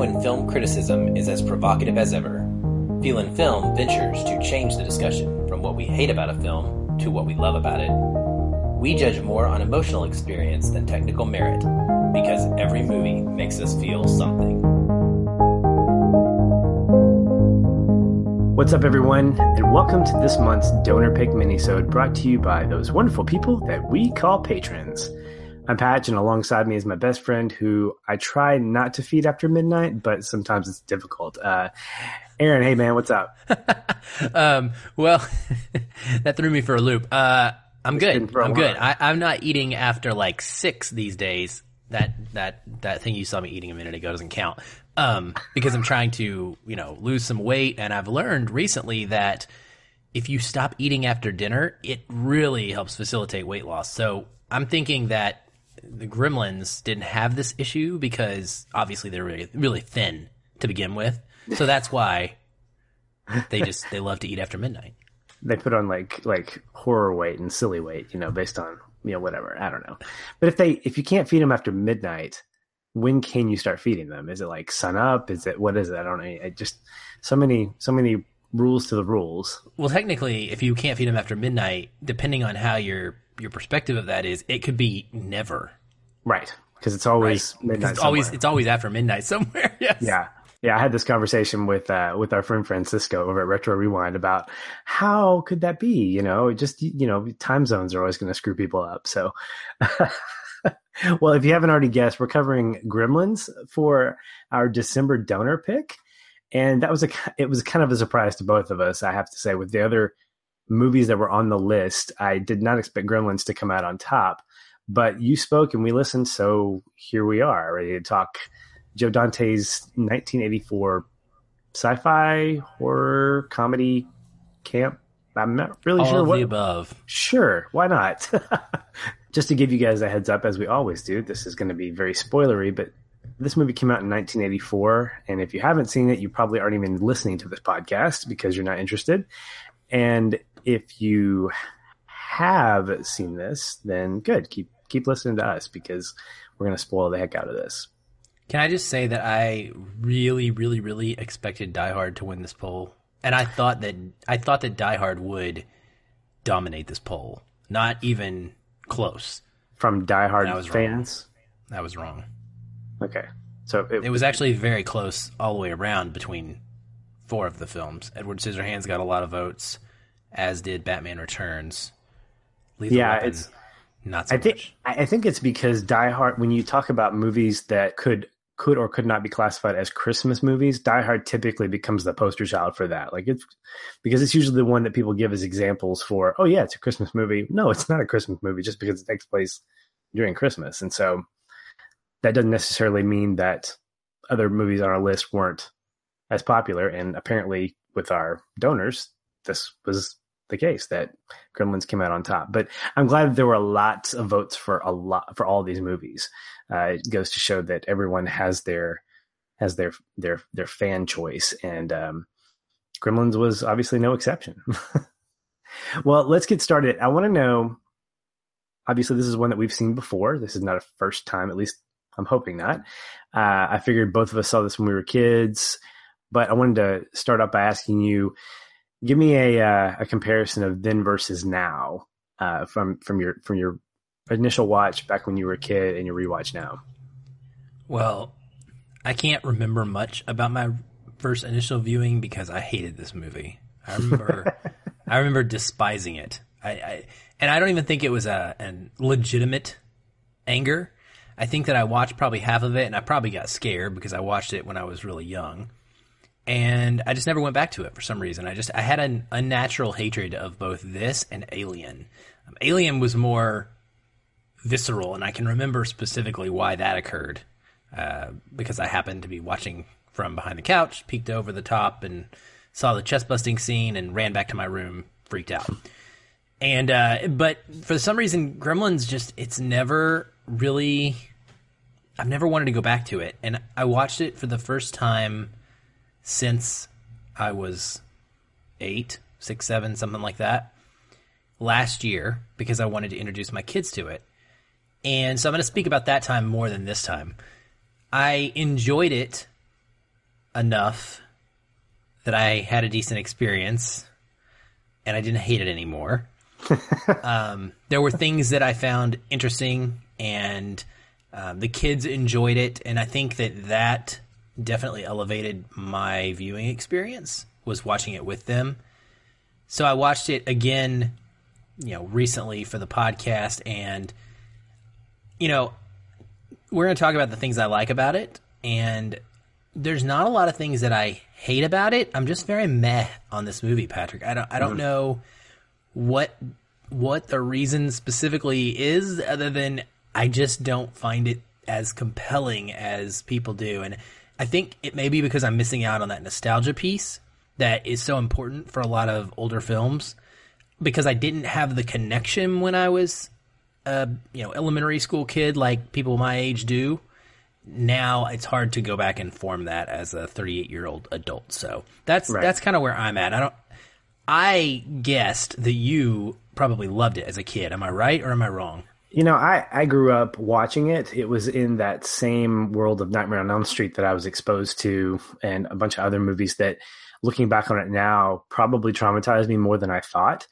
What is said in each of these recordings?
when film criticism is as provocative as ever, Feelin' Film ventures to change the discussion from what we hate about a film to what we love about it. We judge more on emotional experience than technical merit because every movie makes us feel something. What's up, everyone, and welcome to this month's Donor Pick Minisode brought to you by those wonderful people that we call patrons. I'm Patch, and alongside me is my best friend who I try not to feed after midnight, but sometimes it's difficult. Uh, Aaron, hey man, what's up? um, well, that threw me for a loop. Uh, I'm good. I'm good. I, I'm not eating after like six these days. That that that thing you saw me eating a minute ago doesn't count um, because I'm trying to, you know, lose some weight. And I've learned recently that if you stop eating after dinner, it really helps facilitate weight loss. So I'm thinking that the gremlins didn't have this issue because obviously they're really, really thin to begin with. So that's why they just, they love to eat after midnight. They put on like, like horror weight and silly weight, you know, based on, you know, whatever. I don't know. But if they, if you can't feed them after midnight, when can you start feeding them? Is it like sun up? Is it what is it? I don't know. I just so many so many rules to the rules. Well, technically, if you can't feed them after midnight, depending on how your your perspective of that is, it could be never. Right, because it's always right. midnight. It's always it's always after midnight somewhere. yes. Yeah. Yeah, I had this conversation with uh, with our friend Francisco over at Retro Rewind about how could that be? You know, just you know, time zones are always going to screw people up. So well, if you haven't already guessed, we're covering Gremlins for our December donor pick, and that was a it was kind of a surprise to both of us. I have to say, with the other movies that were on the list, I did not expect Gremlins to come out on top. But you spoke and we listened, so here we are, ready to talk Joe Dante's 1984 sci-fi horror comedy camp. I'm not really All sure of what the above. Sure, why not? just to give you guys a heads up, as we always do, this is going to be very spoilery, but this movie came out in 1984. And if you haven't seen it, you probably aren't even listening to this podcast because you're not interested. And if you have seen this, then good. Keep, keep listening to us because we're going to spoil the heck out of this. Can I just say that I really, really, really expected Die Hard to win this poll, and I thought that I thought that Die Hard would dominate this poll. Not even close. From Die Hard fans? Wrong. That was wrong. Okay. So it, it, was actually very close all the way around between four of the films. Edward Scissorhands got a lot of votes, as did Batman Returns. Lethal yeah, Weapon, it's not so I think much. I think it's because Die Hard. When you talk about movies that could could or could not be classified as Christmas movies, Die Hard typically becomes the poster child for that. Like it's because it's usually the one that people give as examples for, oh yeah, it's a Christmas movie. No, it's not a Christmas movie just because it takes place during Christmas. And so that doesn't necessarily mean that other movies on our list weren't as popular. And apparently with our donors, this was the case that Gremlins came out on top. But I'm glad there were lots of votes for a lot for all these movies. Uh, it goes to show that everyone has their has their their their fan choice, and um, Gremlins was obviously no exception. well, let's get started. I want to know. Obviously, this is one that we've seen before. This is not a first time, at least I'm hoping not. Uh, I figured both of us saw this when we were kids, but I wanted to start off by asking you give me a uh, a comparison of then versus now uh, from from your from your initial watch back when you were a kid and your rewatch now. Well, I can't remember much about my first initial viewing because I hated this movie. I remember I remember despising it. I, I, and I don't even think it was a an legitimate anger. I think that I watched probably half of it and I probably got scared because I watched it when I was really young and I just never went back to it for some reason. I just I had an unnatural hatred of both this and Alien. Um, Alien was more visceral, and I can remember specifically why that occurred uh, because I happened to be watching from behind the couch, peeked over the top, and saw the chest busting scene, and ran back to my room, freaked out. And uh, but for some reason, Gremlins just it's never really. I've never wanted to go back to it, and I watched it for the first time since I was eight, six, seven, something like that, last year because I wanted to introduce my kids to it. And so I'm going to speak about that time more than this time. I enjoyed it enough that I had a decent experience and I didn't hate it anymore. um, there were things that I found interesting and um, the kids enjoyed it. And I think that that definitely elevated my viewing experience was watching it with them. So I watched it again, you know, recently for the podcast and you know, we're going to talk about the things I like about it and there's not a lot of things that I hate about it. I'm just very meh on this movie, Patrick. I don't I don't mm-hmm. know what what the reason specifically is other than I just don't find it as compelling as people do and I think it may be because I'm missing out on that nostalgia piece that is so important for a lot of older films because I didn't have the connection when I was a you know elementary school kid like people my age do now it's hard to go back and form that as a 38 year old adult. So that's right. that's kind of where I'm at. I don't. I guessed that you probably loved it as a kid. Am I right or am I wrong? You know, I, I grew up watching it. It was in that same world of Nightmare on Elm Street that I was exposed to, and a bunch of other movies that, looking back on it now, probably traumatized me more than I thought.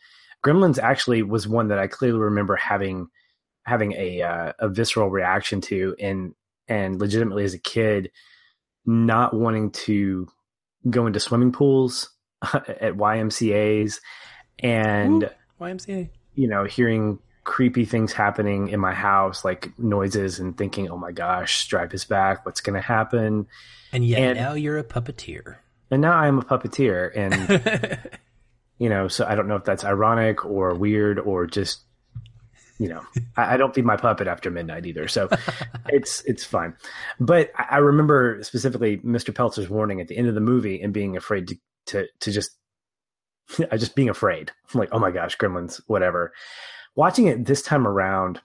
Gremlins actually was one that I clearly remember having having a uh, a visceral reaction to, and and legitimately as a kid not wanting to go into swimming pools at YMCA's and Ooh, YMCA you know hearing creepy things happening in my house like noises and thinking oh my gosh Stripe is back what's going to happen and yet and, now you're a puppeteer and now I'm a puppeteer and you know so I don't know if that's ironic or weird or just you know, I, I, don't feed my puppet after midnight either, so it's it's fine. But I, I, remember specifically Mr. Peltzer's warning at the end of the movie and being afraid to to to just, I just being afraid. I'm like, oh my gosh, Gremlins, whatever. Watching it this time around,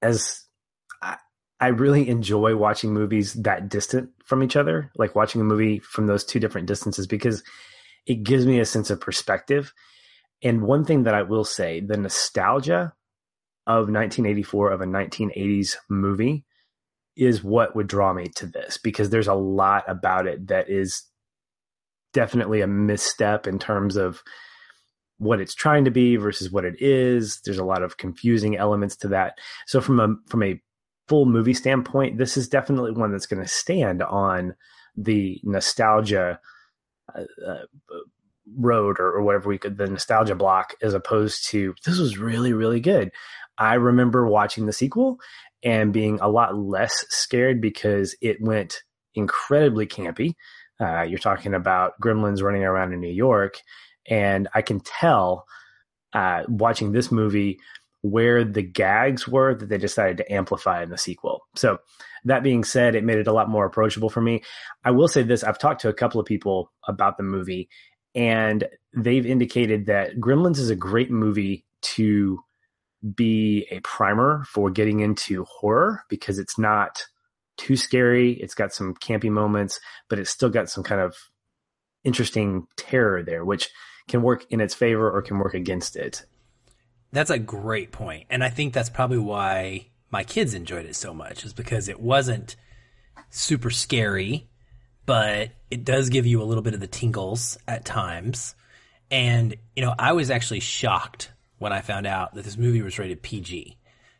as I, really enjoy watching movies that distant from each other, like watching a movie from those two different distances, because it gives me a sense of perspective. And one thing that I will say, the nostalgia of 1984 of a 1980s movie is what would draw me to this because there's a lot about it that is definitely a misstep in terms of what it's trying to be versus what it is. There's a lot of confusing elements to that. So from a from a full movie standpoint, this is definitely one that's going to stand on the nostalgia uh, uh, road or, or whatever we could the nostalgia block as opposed to this was really really good i remember watching the sequel and being a lot less scared because it went incredibly campy uh, you're talking about gremlins running around in new york and i can tell uh, watching this movie where the gags were that they decided to amplify in the sequel so that being said it made it a lot more approachable for me i will say this i've talked to a couple of people about the movie and they've indicated that Gremlins is a great movie to be a primer for getting into horror because it's not too scary. It's got some campy moments, but it's still got some kind of interesting terror there, which can work in its favor or can work against it. That's a great point. And I think that's probably why my kids enjoyed it so much, is because it wasn't super scary but it does give you a little bit of the tingles at times. And, you know, I was actually shocked when I found out that this movie was rated PG.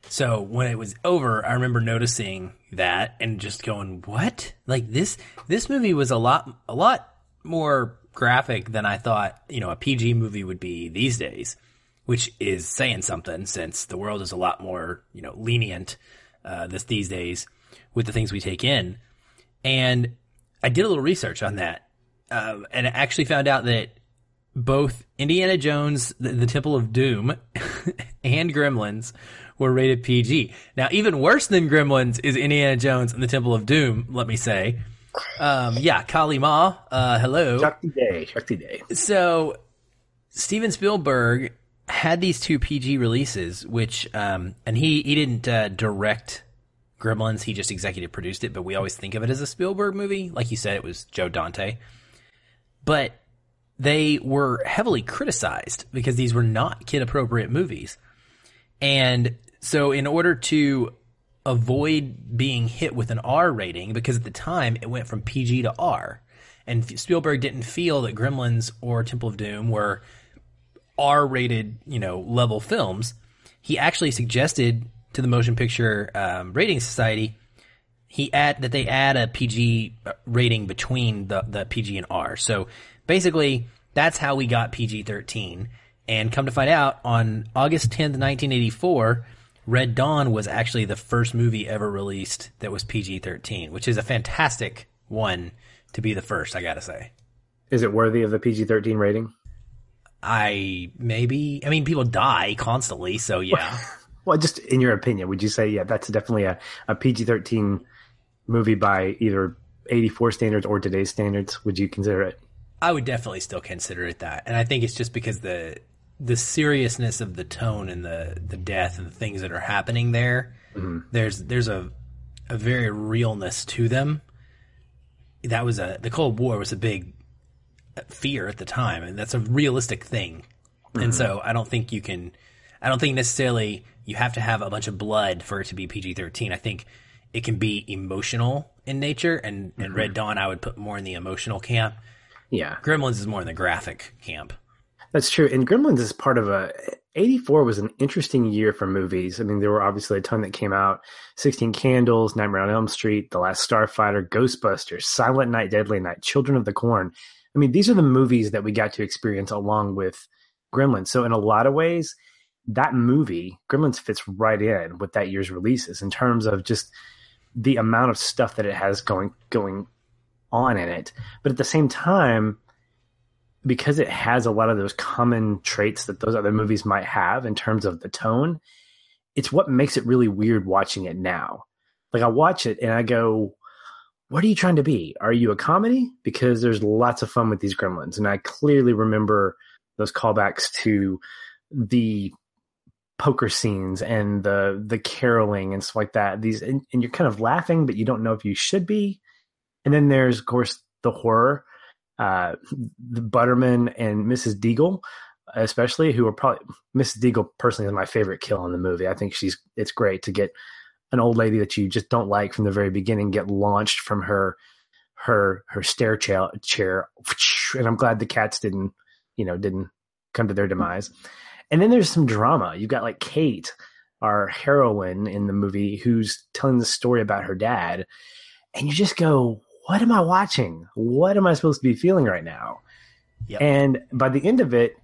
So when it was over, I remember noticing that and just going, "What? Like this this movie was a lot a lot more graphic than I thought, you know, a PG movie would be these days." Which is saying something since the world is a lot more, you know, lenient uh, this these days with the things we take in. And I did a little research on that, um, and I actually found out that both Indiana Jones, the, the Temple of Doom, and Gremlins were rated PG. Now, even worse than Gremlins is Indiana Jones and the Temple of Doom. Let me say, um, yeah, Kali Ma, uh, hello, Shakti Day, Shakti Day. So, Steven Spielberg had these two PG releases, which, um, and he he didn't uh, direct Gremlins, he just executive produced it, but we always think of it as a Spielberg movie. Like you said, it was Joe Dante. But they were heavily criticized because these were not kid appropriate movies. And so, in order to avoid being hit with an R rating because at the time it went from PG to R. And Spielberg didn't feel that Gremlins or Temple of Doom were R rated, you know, level films. He actually suggested to the Motion Picture um, Rating Society he add that they add a PG rating between the the PG and R. So basically, that's how we got PG thirteen. And come to find out, on August tenth, nineteen eighty four, Red Dawn was actually the first movie ever released that was PG thirteen, which is a fantastic one to be the first. I gotta say. Is it worthy of the PG thirteen rating? I maybe. I mean, people die constantly, so yeah. well, just in your opinion, would you say yeah, that's definitely a, a PG thirteen movie by either eighty four standards or today's standards? Would you consider it? I would definitely still consider it that, and I think it's just because the the seriousness of the tone and the the death and the things that are happening there. Mm-hmm. There's there's a a very realness to them. That was a the Cold War was a big fear at the time, and that's a realistic thing. Mm-hmm. And so I don't think you can. I don't think necessarily you have to have a bunch of blood for it to be PG thirteen. I think it can be emotional in nature, and mm-hmm. and Red Dawn I would put more in the emotional camp. Yeah, Gremlins is more in the graphic camp. That's true. And Gremlins is part of a 84 was an interesting year for movies. I mean, there were obviously a ton that came out 16 Candles, Nightmare on Elm Street, The Last Starfighter, Ghostbusters, Silent Night, Deadly Night, Children of the Corn. I mean, these are the movies that we got to experience along with Gremlins. So, in a lot of ways, that movie, Gremlins, fits right in with that year's releases in terms of just the amount of stuff that it has going going on in it. But at the same time, because it has a lot of those common traits that those other movies might have in terms of the tone, it's what makes it really weird watching it now. Like I watch it and I go, what are you trying to be? Are you a comedy? Because there's lots of fun with these gremlins. And I clearly remember those callbacks to the poker scenes and the the caroling and stuff like that. These and, and you're kind of laughing, but you don't know if you should be. And then there's of course the horror uh, the Futterman and Mrs. Deagle, especially who are probably Mrs. Deagle personally is my favorite kill in the movie. I think she's it's great to get an old lady that you just don't like from the very beginning get launched from her her her stair chair, chair and I'm glad the cats didn't you know didn't come to their demise. And then there's some drama. You've got like Kate, our heroine in the movie, who's telling the story about her dad, and you just go, what am I watching? What am I supposed to be feeling right now? Yep. And by the end of it,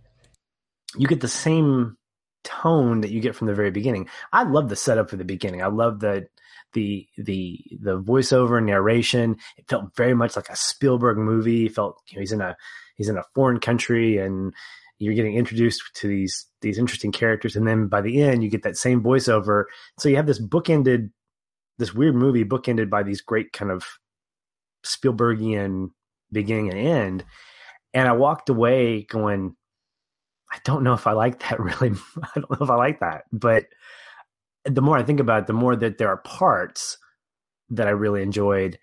you get the same tone that you get from the very beginning. I love the setup for the beginning. I love the the the the voiceover narration. It felt very much like a Spielberg movie. It felt you know, he's in a he's in a foreign country and you're getting introduced to these these interesting characters and then by the end you get that same voiceover. So you have this bookended this weird movie bookended by these great kind of Spielbergian beginning and end. And I walked away going, I don't know if I like that really. I don't know if I like that. But the more I think about it, the more that there are parts that I really enjoyed.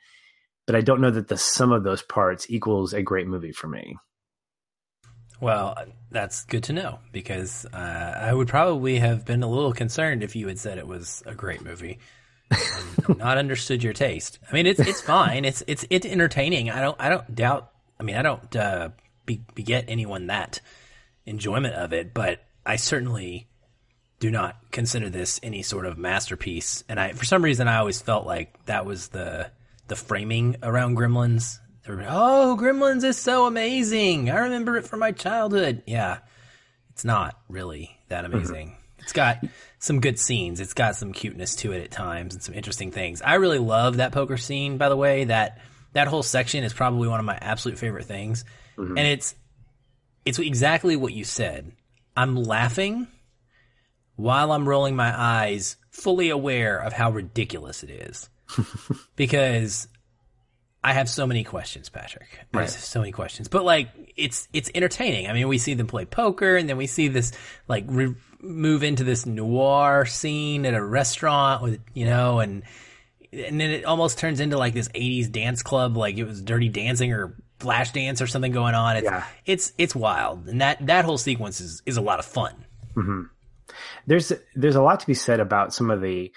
But I don't know that the sum of those parts equals a great movie for me. Well, that's good to know because uh, I would probably have been a little concerned if you had said it was a great movie not understood your taste. I mean, it's it's fine. It's it's it's entertaining. I don't I don't doubt. I mean, I don't uh, be, beget anyone that enjoyment of it, but I certainly do not consider this any sort of masterpiece. And I, for some reason, I always felt like that was the the framing around Gremlins. Oh, Gremlins is so amazing! I remember it from my childhood. Yeah, it's not really that mm-hmm. amazing. Mm-hmm. It's got some good scenes. It's got some cuteness to it at times and some interesting things. I really love that poker scene, by the way. That that whole section is probably one of my absolute favorite things. Mm-hmm. And it's it's exactly what you said. I'm laughing while I'm rolling my eyes, fully aware of how ridiculous it is. because I have so many questions, Patrick. I right. have so many questions, but like it's it's entertaining. I mean, we see them play poker, and then we see this like re- move into this noir scene at a restaurant with you know, and and then it almost turns into like this '80s dance club, like it was Dirty Dancing or Flashdance or something going on. It's yeah. it's it's wild, and that that whole sequence is is a lot of fun. Mm-hmm. There's there's a lot to be said about some of the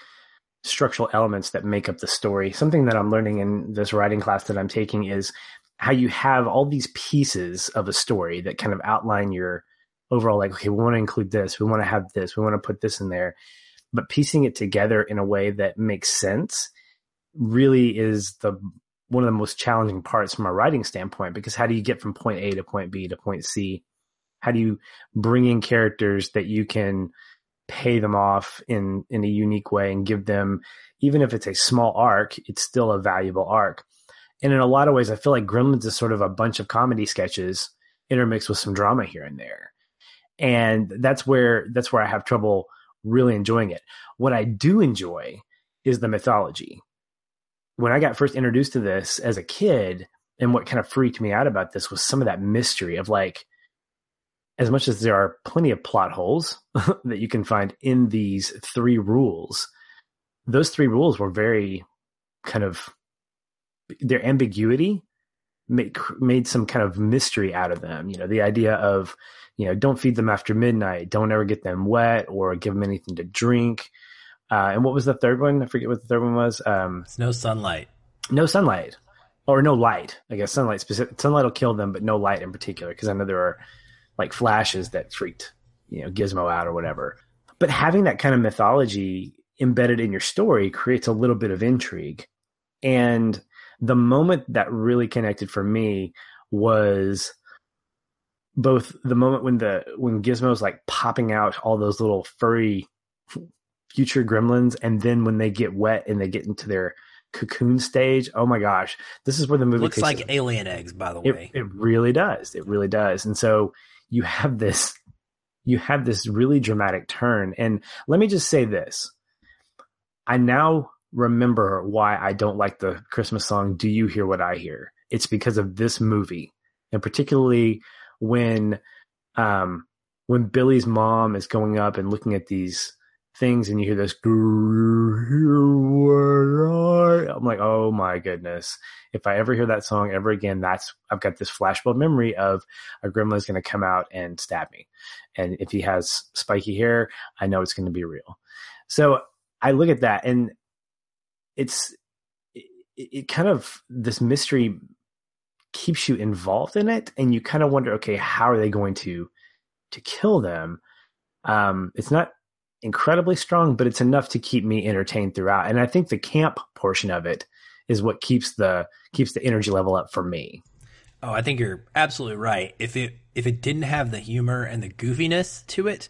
structural elements that make up the story. Something that I'm learning in this writing class that I'm taking is how you have all these pieces of a story that kind of outline your overall like okay we want to include this we want to have this we want to put this in there but piecing it together in a way that makes sense really is the one of the most challenging parts from a writing standpoint because how do you get from point A to point B to point C? How do you bring in characters that you can pay them off in in a unique way and give them even if it's a small arc, it's still a valuable arc. And in a lot of ways I feel like Gremlins is sort of a bunch of comedy sketches intermixed with some drama here and there. And that's where that's where I have trouble really enjoying it. What I do enjoy is the mythology when I got first introduced to this as a kid, and what kind of freaked me out about this was some of that mystery of like, as much as there are plenty of plot holes that you can find in these three rules, those three rules were very kind of their ambiguity made made some kind of mystery out of them. You know, the idea of you know don't feed them after midnight, don't ever get them wet or give them anything to drink. Uh, and what was the third one? I forget what the third one was. Um, it's no sunlight. No sunlight, or no light. I guess sunlight specific. Sunlight will kill them, but no light in particular, because I know there are like flashes that freaked you know Gizmo out or whatever. But having that kind of mythology embedded in your story creates a little bit of intrigue. And the moment that really connected for me was both the moment when the when Gizmo's like popping out all those little furry future gremlins and then when they get wet and they get into their cocoon stage oh my gosh this is where the movie looks like alien eggs by the it, way. it really does. It really does. And so you have this you have this really dramatic turn. And let me just say this. I now remember why i don't like the christmas song do you hear what i hear it's because of this movie and particularly when um when billy's mom is going up and looking at these things and you hear this I'm like, oh my goodness. If I ever hear that song ever again, that's I've got this flashbulb memory of a gremlin is going to come out and stab me. And if he has spiky hair, I know it's going to be real. So I look at that and it's it, it kind of this mystery keeps you involved in it and you kind of wonder okay how are they going to to kill them um it's not incredibly strong, but it's enough to keep me entertained throughout. And I think the camp portion of it is what keeps the keeps the energy level up for me. Oh, I think you're absolutely right. If it if it didn't have the humor and the goofiness to it,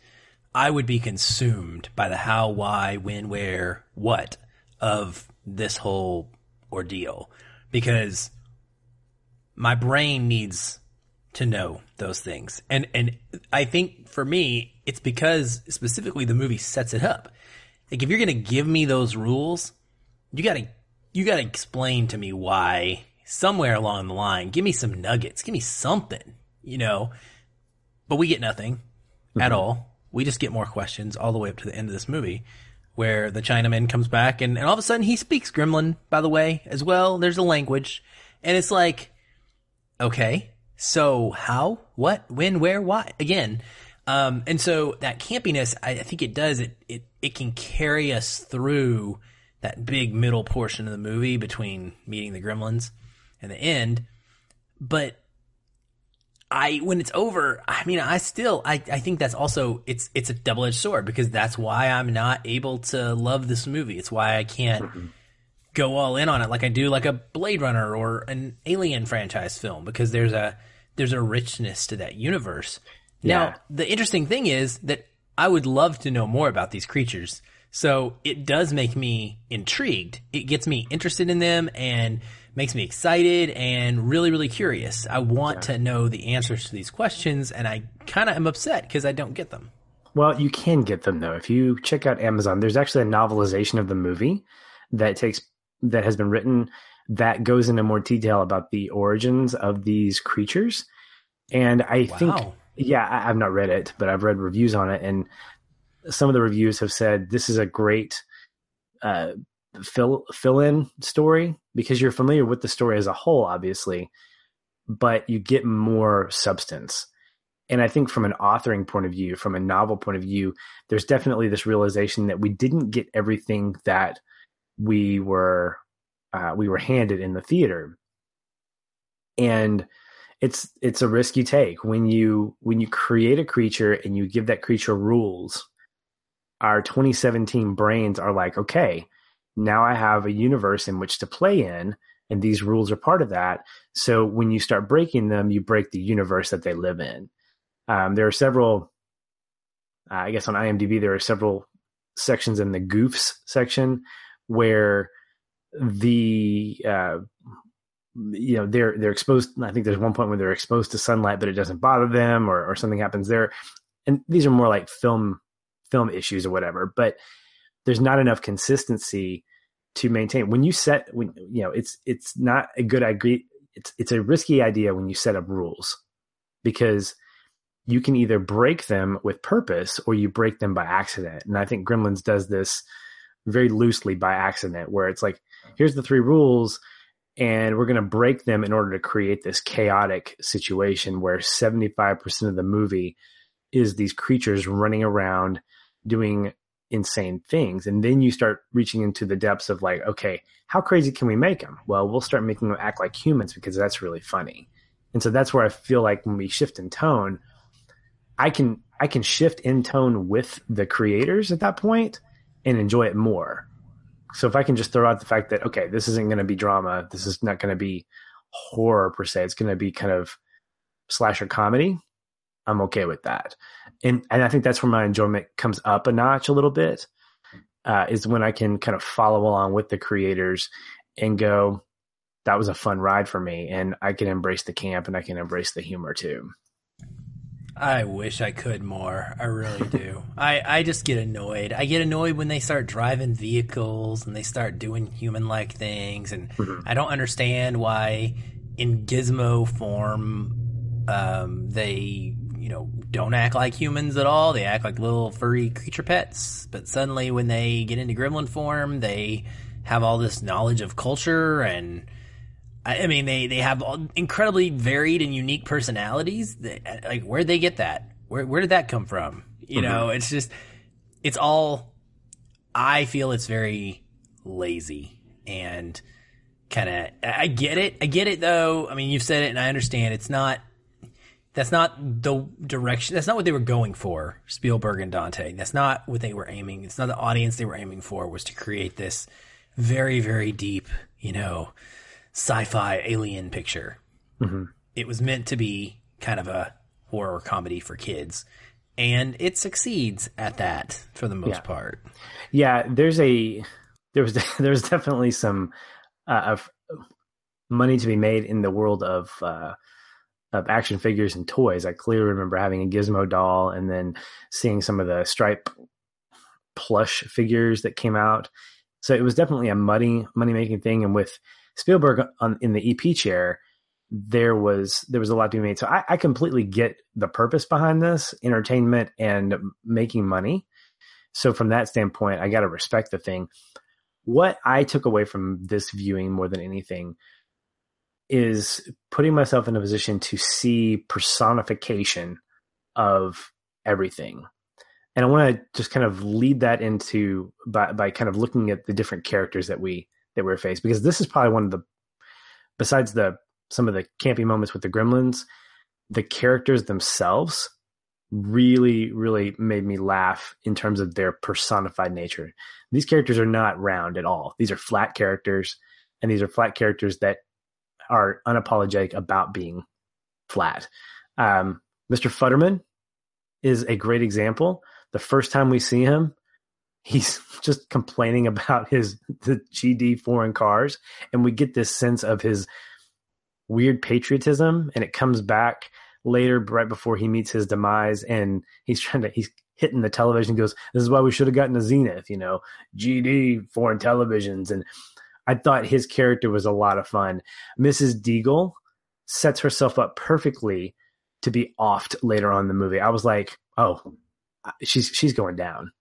I would be consumed by the how, why, when, where, what of this whole ordeal because my brain needs to know those things. And and I think for me, it's because specifically the movie sets it up. Like if you're gonna give me those rules, you gotta you gotta explain to me why somewhere along the line, give me some nuggets, give me something, you know. But we get nothing mm-hmm. at all. We just get more questions all the way up to the end of this movie where the Chinaman comes back and, and all of a sudden he speaks Gremlin, by the way, as well. There's a language. And it's like, okay, so how, what, when, where, why? Again, um, and so that campiness, I, I think it does it, it it can carry us through that big middle portion of the movie between meeting the gremlins and the end. But I when it's over, I mean, I still I, I think that's also it's it's a double edged sword because that's why I'm not able to love this movie. It's why I can't mm-hmm. go all in on it like I do like a Blade Runner or an Alien franchise film because there's a there's a richness to that universe. Yeah. Now, the interesting thing is that I would love to know more about these creatures. So it does make me intrigued. It gets me interested in them and makes me excited and really, really curious. I want yeah. to know the answers to these questions and I kind of am upset because I don't get them. Well, you can get them though. If you check out Amazon, there's actually a novelization of the movie that takes that has been written that goes into more detail about the origins of these creatures. And I wow. think, yeah, I, have not read it, but I've read reviews on it, and some of the reviews have said this is a great uh, fill fill in story because you're familiar with the story as a whole, obviously, but you get more substance. And I think from an authoring point of view, from a novel point of view, there's definitely this realization that we didn't get everything that we were uh, we were handed in the theater, and it's it's a risk you take when you when you create a creature and you give that creature rules. Our 2017 brains are like, okay, now I have a universe in which to play in, and these rules are part of that. So when you start breaking them, you break the universe that they live in. Um, there are several, uh, I guess on IMDb, there are several sections in the goofs section where the uh, you know they're they're exposed i think there's one point where they're exposed to sunlight but it doesn't bother them or, or something happens there and these are more like film film issues or whatever but there's not enough consistency to maintain. When you set when you know it's it's not a good idea it's it's a risky idea when you set up rules because you can either break them with purpose or you break them by accident. And i think gremlins does this very loosely by accident where it's like here's the three rules and we're going to break them in order to create this chaotic situation where 75% of the movie is these creatures running around doing insane things. And then you start reaching into the depths of like okay how crazy can we make them? Well we'll start making them act like humans because that's really funny. And so that's where i feel like when we shift in tone i can i can shift in tone with the creators at that point and enjoy it more. So if I can just throw out the fact that okay, this isn't going to be drama, this is not going to be horror per se, it's going to be kind of slasher comedy. I'm okay with that, and and I think that's where my enjoyment comes up a notch a little bit. Uh, is when I can kind of follow along with the creators and go, that was a fun ride for me, and I can embrace the camp and I can embrace the humor too. I wish I could more. I really do. I, I just get annoyed. I get annoyed when they start driving vehicles and they start doing human like things. And mm-hmm. I don't understand why, in gizmo form, um, they, you know, don't act like humans at all. They act like little furry creature pets. But suddenly, when they get into gremlin form, they have all this knowledge of culture and I mean, they, they have incredibly varied and unique personalities. Like, where'd they get that? Where, where did that come from? You mm-hmm. know, it's just, it's all, I feel it's very lazy and kind of, I get it. I get it though. I mean, you've said it and I understand it's not, that's not the direction, that's not what they were going for, Spielberg and Dante. That's not what they were aiming. It's not the audience they were aiming for was to create this very, very deep, you know, sci-fi alien picture. Mm-hmm. It was meant to be kind of a horror comedy for kids, and it succeeds at that for the most yeah. part. Yeah, there's a there was there's definitely some uh, of money to be made in the world of uh, of action figures and toys. I clearly remember having a Gizmo doll and then seeing some of the stripe plush figures that came out. So it was definitely a money money making thing, and with Spielberg on, in the EP chair, there was there was a lot to be made. So I, I completely get the purpose behind this entertainment and making money. So from that standpoint, I got to respect the thing. What I took away from this viewing more than anything is putting myself in a position to see personification of everything. And I want to just kind of lead that into by by kind of looking at the different characters that we that we're faced because this is probably one of the besides the some of the campy moments with the gremlins the characters themselves really really made me laugh in terms of their personified nature these characters are not round at all these are flat characters and these are flat characters that are unapologetic about being flat um, mr futterman is a great example the first time we see him he's just complaining about his the GD foreign cars, and we get this sense of his weird patriotism, and it comes back later, right before he meets his demise, and he's trying to he's hitting the television. Goes, this is why we should have gotten a Zenith, you know, GD foreign televisions, and I thought his character was a lot of fun. Mrs. Deagle sets herself up perfectly to be offed later on in the movie. I was like, oh, she's she's going down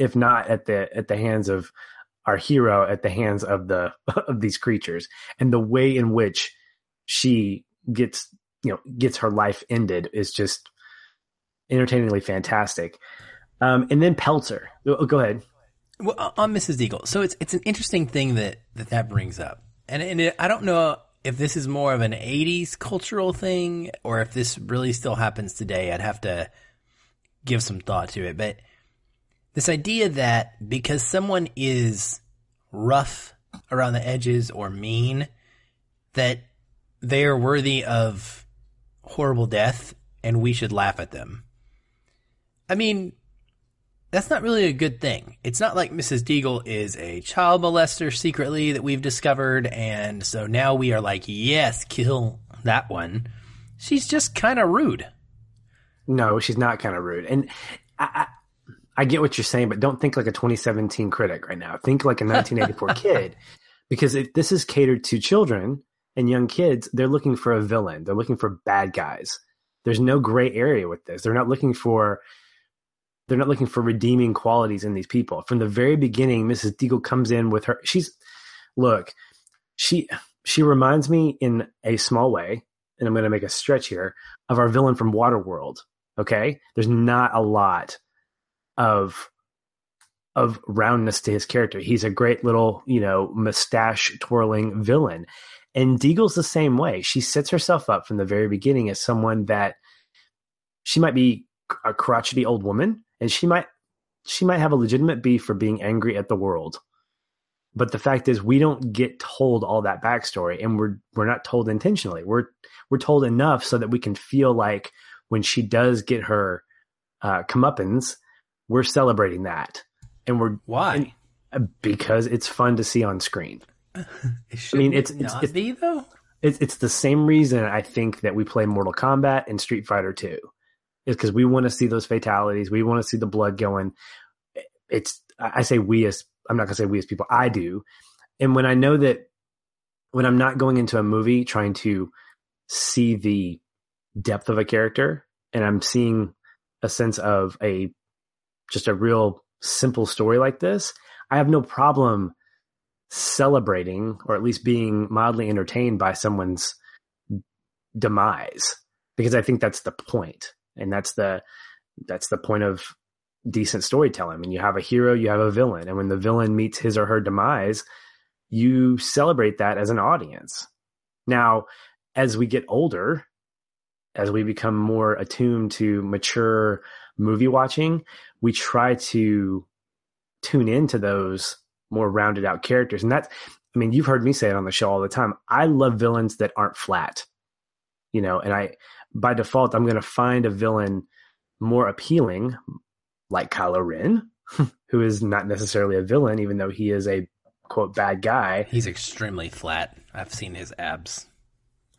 if not at the at the hands of our hero at the hands of the of these creatures and the way in which she gets you know gets her life ended is just entertainingly fantastic um, and then Peltzer oh, go ahead well, on Mrs. Deagle. So it's it's an interesting thing that that, that brings up, and and it, I don't know if this is more of an '80s cultural thing or if this really still happens today. I'd have to give some thought to it, but this idea that because someone is rough around the edges or mean, that they are worthy of horrible death and we should laugh at them. I mean, that's not really a good thing. It's not like Mrs. Deagle is a child molester secretly that we've discovered, and so now we are like, yes, kill that one. She's just kind of rude. No, she's not kind of rude. And I, I, I get what you're saying, but don't think like a 2017 critic right now. Think like a 1984 kid, because if this is catered to children and young kids, they're looking for a villain. They're looking for bad guys. There's no gray area with this. They're not looking for they're not looking for redeeming qualities in these people. From the very beginning, Mrs. Deagle comes in with her. She's look, she she reminds me in a small way, and I'm going to make a stretch here of our villain from Waterworld. Okay, there's not a lot of of roundness to his character. He's a great little, you know, mustache twirling villain. And Deagle's the same way. She sets herself up from the very beginning as someone that she might be a crotchety old woman and she might she might have a legitimate beef for being angry at the world. But the fact is we don't get told all that backstory and we're we're not told intentionally. We're we're told enough so that we can feel like when she does get her uh, comeuppance, we're celebrating that. And we're why? And, uh, because it's fun to see on screen. I mean, it's it's, it's, be, though. It's it's the same reason I think that we play Mortal Kombat and Street Fighter 2 is because we want to see those fatalities. We want to see the blood going. It's I say we as I'm not gonna say we as people. I do, and when I know that when I'm not going into a movie trying to see the depth of a character, and I'm seeing a sense of a just a real simple story like this, I have no problem celebrating or at least being mildly entertained by someone's demise because I think that's the point and that's the that's the point of decent storytelling. When you have a hero, you have a villain, and when the villain meets his or her demise, you celebrate that as an audience. Now, as we get older, as we become more attuned to mature movie watching, we try to tune into those more rounded out characters. And that's, I mean, you've heard me say it on the show all the time. I love villains that aren't flat, you know, and I, by default, I'm going to find a villain more appealing, like Kylo Ren, who is not necessarily a villain, even though he is a quote bad guy. He's extremely flat. I've seen his abs.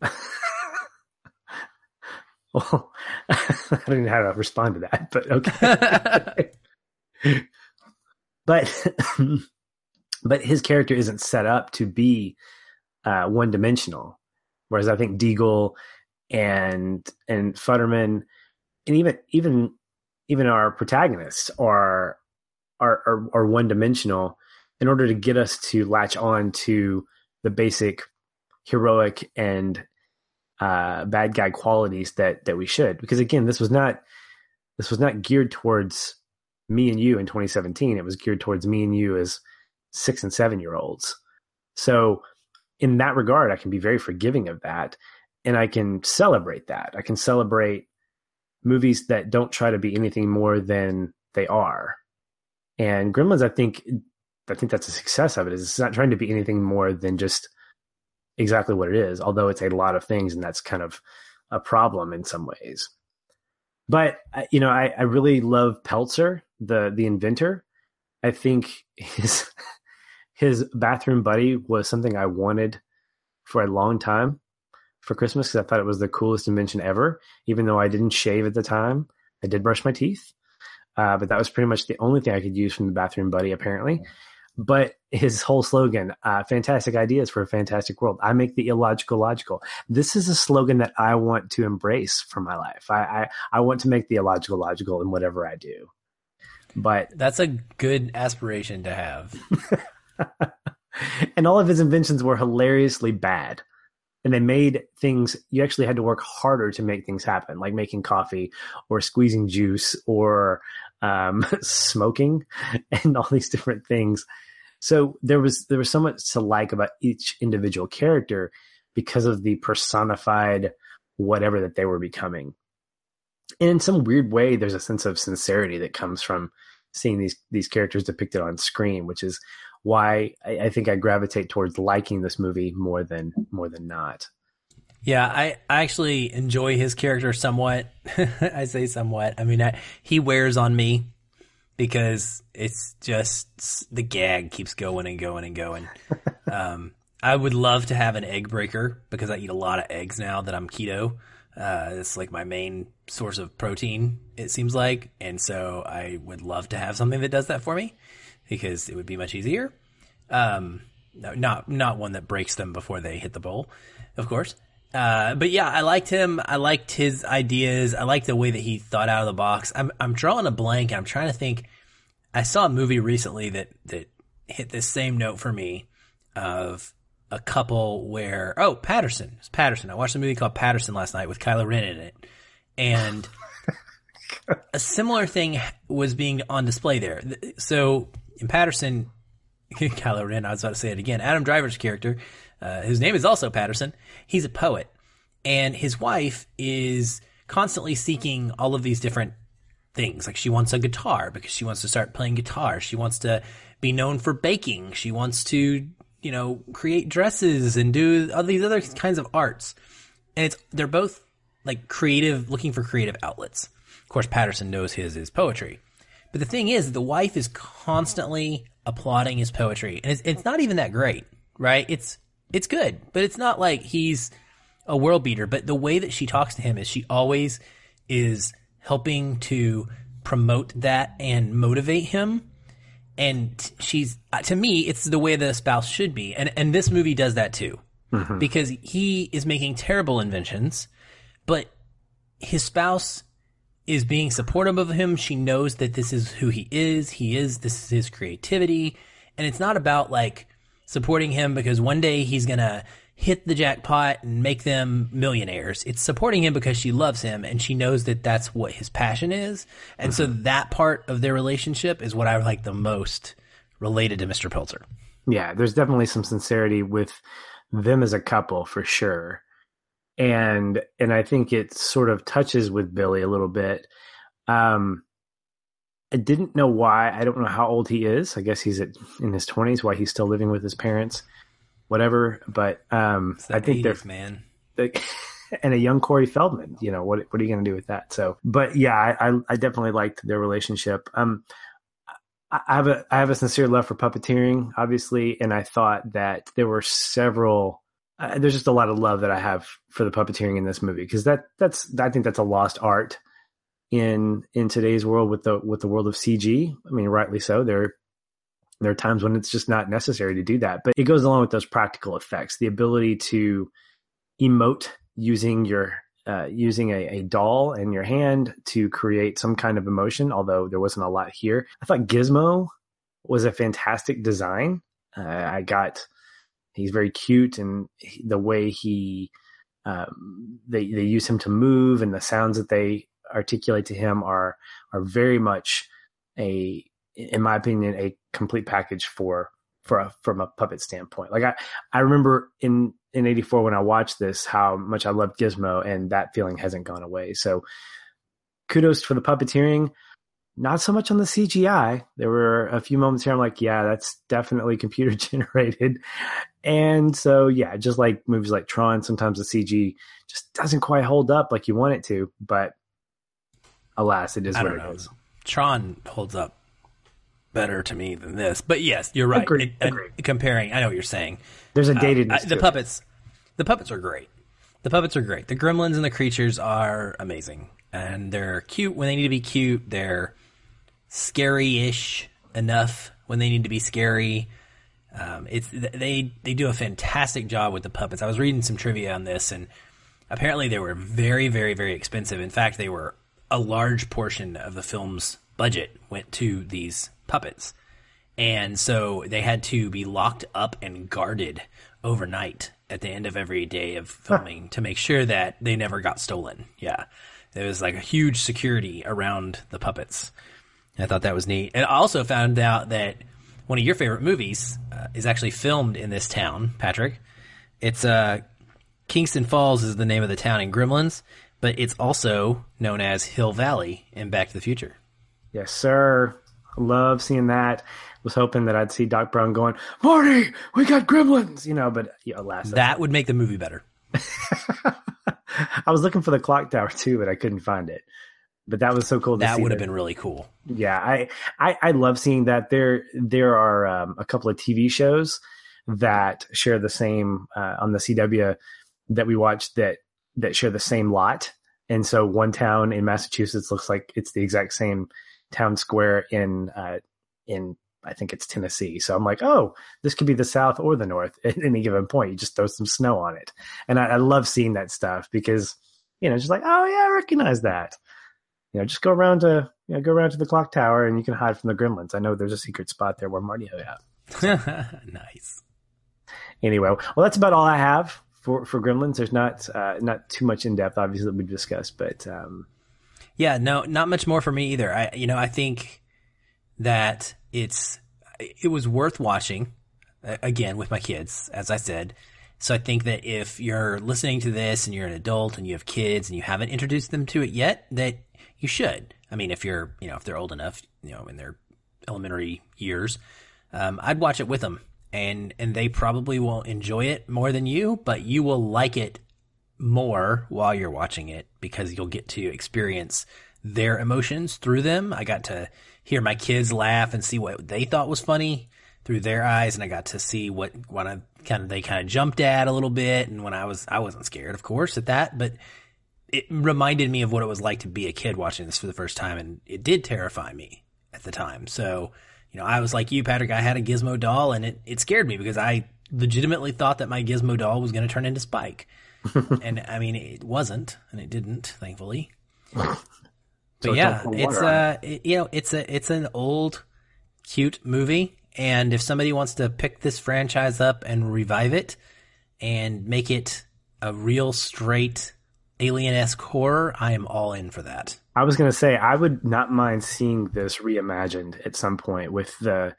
well, I don't know how to respond to that, but okay. but but his character isn't set up to be uh, one dimensional. Whereas I think Deagle and and Futterman and even even even our protagonists are are are, are one dimensional in order to get us to latch on to the basic heroic and uh, bad guy qualities that that we should. Because again this was not this was not geared towards me and you in 2017 it was geared towards me and you as six and seven year olds so in that regard i can be very forgiving of that and I can celebrate that. I can celebrate movies that don't try to be anything more than they are. And Gremlins, I think, I think that's a success of it. Is it's not trying to be anything more than just exactly what it is. Although it's a lot of things, and that's kind of a problem in some ways. But you know, I, I really love Peltzer, the the inventor. I think his his bathroom buddy was something I wanted for a long time for Christmas because I thought it was the coolest invention ever. Even though I didn't shave at the time, I did brush my teeth. Uh, but that was pretty much the only thing I could use from the bathroom buddy, apparently. But his whole slogan, uh, fantastic ideas for a fantastic world. I make the illogical logical. This is a slogan that I want to embrace for my life. I, I, I want to make the illogical logical in whatever I do. But that's a good aspiration to have. and all of his inventions were hilariously bad and they made things you actually had to work harder to make things happen like making coffee or squeezing juice or um, smoking, and all these different things. So there was there was so much to like about each individual character because of the personified whatever that they were becoming. And in some weird way, there's a sense of sincerity that comes from seeing these these characters depicted on screen, which is why I, I think I gravitate towards liking this movie more than more than not. Yeah, I, I actually enjoy his character somewhat. I say somewhat. I mean, I, he wears on me because it's just the gag keeps going and going and going. um, I would love to have an egg breaker because I eat a lot of eggs now that I'm keto. Uh, it's like my main source of protein, it seems like. And so I would love to have something that does that for me because it would be much easier. Um, no, not, not one that breaks them before they hit the bowl, of course. Uh, but yeah, I liked him. I liked his ideas. I liked the way that he thought out of the box. I'm, I'm drawing a blank. I'm trying to think. I saw a movie recently that, that hit this same note for me of a couple where, oh, Patterson It's Paterson. I watched a movie called Paterson last night with Kylo Ren in it. And a similar thing was being on display there. So in Paterson, Kylo Ren, I was about to say it again, Adam Driver's character, uh, name is also Paterson, he's a poet. And his wife is constantly seeking all of these different things. Like she wants a guitar because she wants to start playing guitar. She wants to be known for baking. She wants to, you know, create dresses and do all these other kinds of arts. And it's, they're both like creative, looking for creative outlets. Of course, Paterson knows his is poetry. But the thing is, the wife is constantly applauding his poetry. And it's, it's not even that great, right? It's, it's good, but it's not like he's a world beater. But the way that she talks to him is she always is helping to promote that and motivate him. And she's, to me, it's the way that a spouse should be. And, and this movie does that too. Mm-hmm. Because he is making terrible inventions, but his spouse is being supportive of him. She knows that this is who he is. He is, this is his creativity. And it's not about like, supporting him because one day he's going to hit the jackpot and make them millionaires. It's supporting him because she loves him and she knows that that's what his passion is. And mm-hmm. so that part of their relationship is what I like the most related to Mr. Peltzer. Yeah, there's definitely some sincerity with them as a couple for sure. And and I think it sort of touches with Billy a little bit. Um I didn't know why. I don't know how old he is. I guess he's at, in his twenties. Why he's still living with his parents, whatever. But um, I think they're man. They, and a young Corey Feldman. You know what? What are you going to do with that? So, but yeah, I, I, I definitely liked their relationship. Um, I have a I have a sincere love for puppeteering, obviously, and I thought that there were several. Uh, there's just a lot of love that I have for the puppeteering in this movie because that that's I think that's a lost art in in today's world with the with the world of CG. I mean, rightly so. There there are times when it's just not necessary to do that, but it goes along with those practical effects, the ability to emote using your uh, using a, a, doll in your hand to create some kind of emotion. Although there wasn't a lot here, I thought Gizmo was a fantastic design. Uh, I got he's very cute and the way he um, they they use him to move and the sounds that they articulate to him are are very much a in my opinion a complete package for for a, from a puppet standpoint. Like i i remember in in 84 when i watched this how much i loved gizmo and that feeling hasn't gone away. So kudos for the puppeteering. Not so much on the cgi there were a few moments here i'm like yeah that's definitely computer generated and so yeah just like movies like tron sometimes the cg just doesn't quite hold up like you want it to but alas, it is I what it know. is. Tron holds up better to me than this, but yes, you're right. Agreed. It, Agreed. comparing, I know what you're saying. There's a datedness. Uh, the puppets, it. the puppets are great. The puppets are great. The gremlins and the creatures are amazing, and they're cute when they need to be cute. They're scary-ish enough when they need to be scary. Um, it's they they do a fantastic job with the puppets. I was reading some trivia on this, and apparently they were very, very, very expensive. In fact, they were a large portion of the film's budget went to these puppets. And so they had to be locked up and guarded overnight at the end of every day of filming huh. to make sure that they never got stolen. Yeah. There was like a huge security around the puppets. I thought that was neat. And I also found out that one of your favorite movies uh, is actually filmed in this town, Patrick. It's uh, Kingston Falls is the name of the town in Gremlins, but it's also known as Hill Valley in Back to the Future. Yes, sir. Love seeing that. Was hoping that I'd see Doc Brown going, Marty, we got gremlins, you know, but yeah, alas. That would make the movie better. I was looking for the clock tower too, but I couldn't find it. But that was so cool. that would have been really cool. Yeah, I, I, I love seeing that. There there are um, a couple of TV shows that share the same uh, on the CW that we watch that that share the same lot. And so one town in Massachusetts looks like it's the exact same town square in uh, in I think it's Tennessee. So I'm like, oh, this could be the South or the North at any given point. You just throw some snow on it, and I, I love seeing that stuff because you know, just like, oh yeah, I recognize that. You know, just go around to you know, go around to the clock tower and you can hide from the gremlins. I know there's a secret spot there where Marty hung out. nice. Anyway, well, that's about all I have for for Gremlins. There's not uh, not too much in depth, obviously, that we've discussed, but um, yeah, no, not much more for me either. I, you know, I think that it's it was worth watching again with my kids, as I said. So I think that if you're listening to this and you're an adult and you have kids and you haven't introduced them to it yet, that you should. I mean, if you're, you know, if they're old enough, you know, in their elementary years, um, I'd watch it with them and and they probably will enjoy it more than you, but you will like it more while you're watching it because you'll get to experience their emotions through them. I got to hear my kids laugh and see what they thought was funny through their eyes, and I got to see what what I kind of they kind of jumped at a little bit. And when I was I wasn't scared, of course, at that, but it reminded me of what it was like to be a kid watching this for the first time, and it did terrify me at the time. So you know, I was like you, Patrick. I had a Gizmo doll, and it it scared me because I legitimately thought that my Gizmo doll was going to turn into Spike, and I mean, it wasn't, and it didn't, thankfully. but so yeah, it's uh, it, you know, it's a it's an old, cute movie, and if somebody wants to pick this franchise up and revive it, and make it a real straight alien esque horror, I am all in for that. I was going to say I would not mind seeing this reimagined at some point with the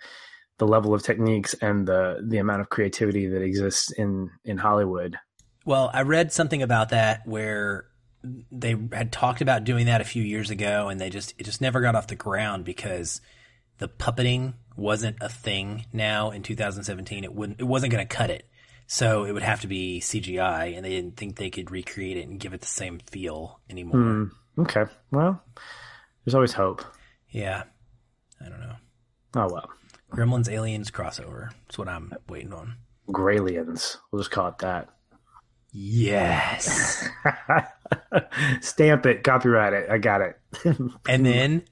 the level of techniques and the the amount of creativity that exists in in Hollywood. Well, I read something about that where they had talked about doing that a few years ago and they just it just never got off the ground because the puppeting wasn't a thing now in 2017 it wouldn't it wasn't going to cut it so it would have to be CGI, and they didn't think they could recreate it and give it the same feel anymore. Mm, okay, well, there's always hope. Yeah, I don't know. Oh well. Gremlins Aliens crossover. That's what I'm waiting on. Graliens. We'll just call it that. Yes. Stamp it, copyright it. I got it. and then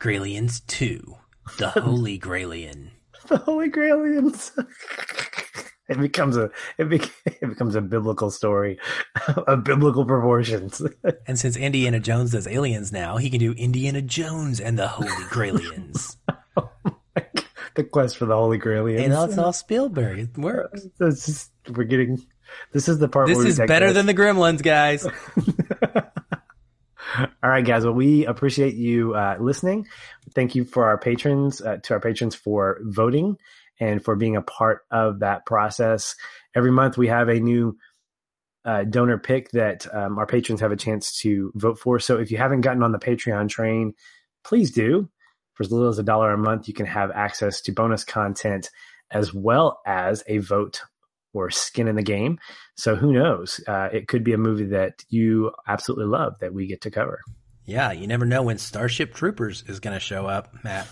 Graliens 2. The Holy Gralien. The Holy Graliens. It becomes a it, be, it becomes a biblical story of biblical proportions. and since Indiana Jones does aliens now, he can do Indiana Jones and the Holy Grailians. oh the quest for the Holy Grailians. And that's all Spielberg. It works. It's just, we're getting. This is the part. This is better than the Gremlins, guys. All right, guys. Well, we appreciate you uh, listening. Thank you for our patrons, uh, to our patrons for voting and for being a part of that process. Every month we have a new uh, donor pick that um, our patrons have a chance to vote for. So if you haven't gotten on the Patreon train, please do. For as little as a dollar a month, you can have access to bonus content as well as a vote or skin in the game. So who knows? Uh, it could be a movie that you absolutely love that we get to cover. Yeah, you never know when Starship Troopers is going to show up, Matt.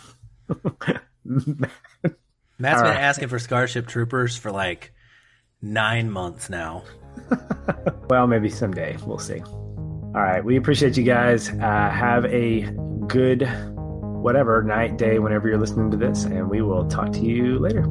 Matt's All been right. asking for Starship Troopers for like nine months now. well, maybe someday. We'll see. All right. We appreciate you guys. Uh, have a good whatever night, day, whenever you're listening to this, and we will talk to you later.